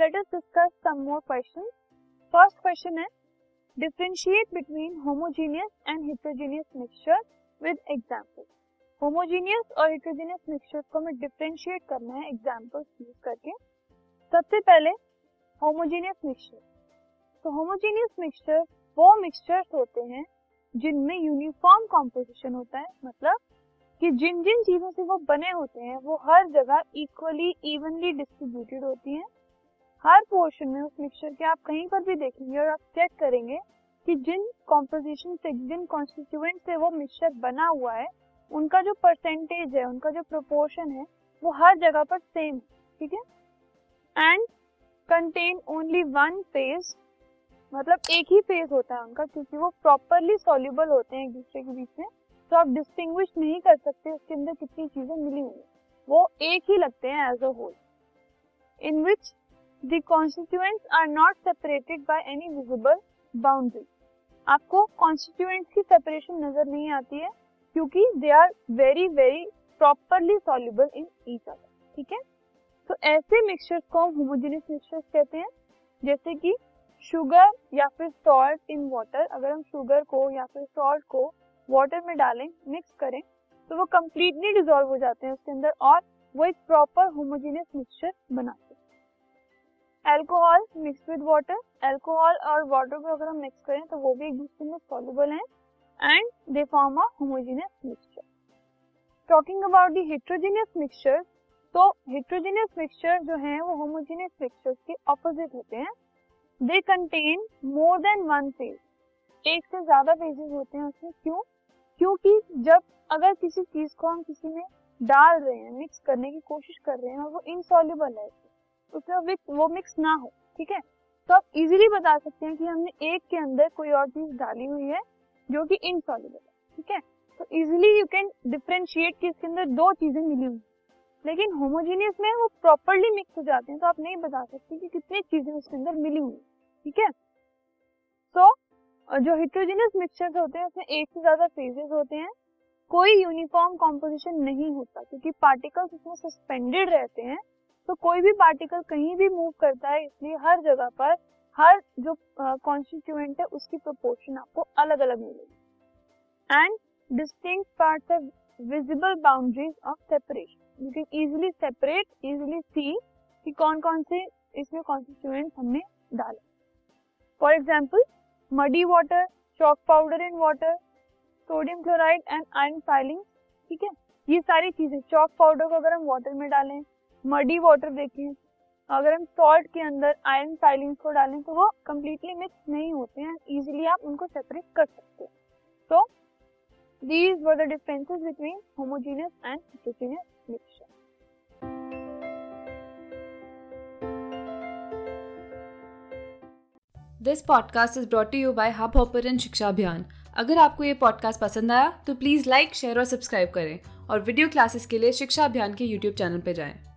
Let us discuss some more question first question है differentiate between homogeneous and heterogeneous mixture with example homogeneous और heterogeneous mixture को हमें differentiate करना है examples use करके। सबसे पहले होमोजीनियस मिक्सचर तो होमोजीनियस मिक्सचर वो मिक्सचर्स होते हैं जिनमें यूनिफॉर्म कॉम्पोजिशन होता है। मतलब कि जिन जिन चीज़ों से वो बने होते हैं, वो हर जगह इक्वली इवनली डिस्ट्रीब्यूटेड होती हैं। हर पोर्शन में उस मिक्सचर के आप कहीं पर भी देखेंगे और आप चेक करेंगे कि जिन कॉम्पोजिशन से, जिन कॉन्स्टिट्यूएंट से वो मिक्सचर बना हुआ है, उनका जो परसेंटेज है, उनका जो प्रोपोर्शन है, वो हर जगह पर सेम ठीक है? And contain only one phase मतलब एक ही फ़ेज़ होता है उनका, क्योंकि वो प्रॉपरली सॉल्युबल होते हैं एक दूसरे के बीच में तो आप डिस्टिंग्विश नहीं कर सकते उसके अंदर कितनी चीज़ें मिली हुई वो एक ही लगते हैं as a whole in which the constituents are not separated by any visible boundary आपको कॉन्स्टिट्यूएंट्स की सेपरेशन नज़र नहीं आती है, क्योंकि they are very very properly soluble in each other ठीक है? तो ऐसे मिक्सचर्स को हम होमोजेनियस मिक्सचर्स कहते हैं, जैसे कि शुगर या फिर सॉल्ट इन वाटर अगर हम शुगर को या फिर सॉल्ट को वाटर में डालें मिक्स करें तो वो कम्प्लीटली डिजोल्व हो जाते हैं उसके अंदर और वो एक प्रॉपर होमोजेनियस मिक्सचर बनाते हैं alcohol mix with water alcohol और वाटर को अगर हम मिक्स करें तो वो भी एक दूसरे में सॉल्युबल हैं and they form a homogeneous mixture talking about the heterogeneous mixture तो हेट्रोजेनियस मिक्सचर जो है वो होमोजेनियस मिक्सचर के ऑपोजिट होते हैं. They contain more than one phase एक से ज़्यादा फेजेस होते हैं उसमें. क्यों? क्योंकि जब अगर किसी चीज़ को हम किसी में डाल रहे हैं मिक्स करने की कोशिश कर रहे हैं और वो इनसॉल्युबल है उसमें वो मिक्स ना हो, ठीक है? तो आप इजीली बता सकते हैं कि हमने एक के अंदर कोई और चीज़ डाली हुई है जो कि इनसॉल्युबल है, ठीक है? तो इजीली यू कैन डिफरेंशिएट कि इसके अंदर दो चीज़ें मिली हुई लेकिन होमोजीनियस में वो प्रॉपरली मिक्स हो जाते हैं तो आप नहीं बता सकते कि कितनी चीज़ें उसके अंदर मिली हुई ठीक है? तो जो हिट्रोजीनियस मिक्सचर होते हैं, उसमें एक से ज़्यादा फेजेस होते हैं। कोई यूनिफॉर्म कॉम्पोजिशन नहीं होता, क्योंकि पार्टिकल्स उसमें सस्पेंडेड रहते हैं। तो कोई भी पार्टिकल कहीं भी मूव करता है इसलिए हर जगह पर हर जो कॉन्स्टिट्यूएंट uh, है उसकी प्रोपोर्शन आपको अलग अलग मिलेगी। And distinct parts of visible boundaries of separation you can easily separate easily see कि कौन कौन से इसमें कॉन्स्टिट्यूएंट्स हमने डाले। For example muddy water chalk powder in water sodium chloride and iron filing ठीक है? ये सारी चीज़ें चॉक पाउडर को अगर हम वाटर में डालें मडी वाटर देखें अगर हम सॉल्ट के अंदर आयरन फाइलिंग्स को डालें तो वो कम्प्लीटली मिक्स नहीं होते हैं। इजीली आप उनको सेपरेट कर सकते हैं। तो these were the differences between homogeneous and heterogeneous mixture this podcast is brought you by Hub Hopper Shiksha Abhiyan अगर आपको ये पॉडकास्ट पसंद आया तो प्लीज़ लाइक शेयर और सब्सक्राइब करें। और वीडियो क्लासेस के लिए शिक्षा अभियान के यूट्यूब चैनल पर जाएँ।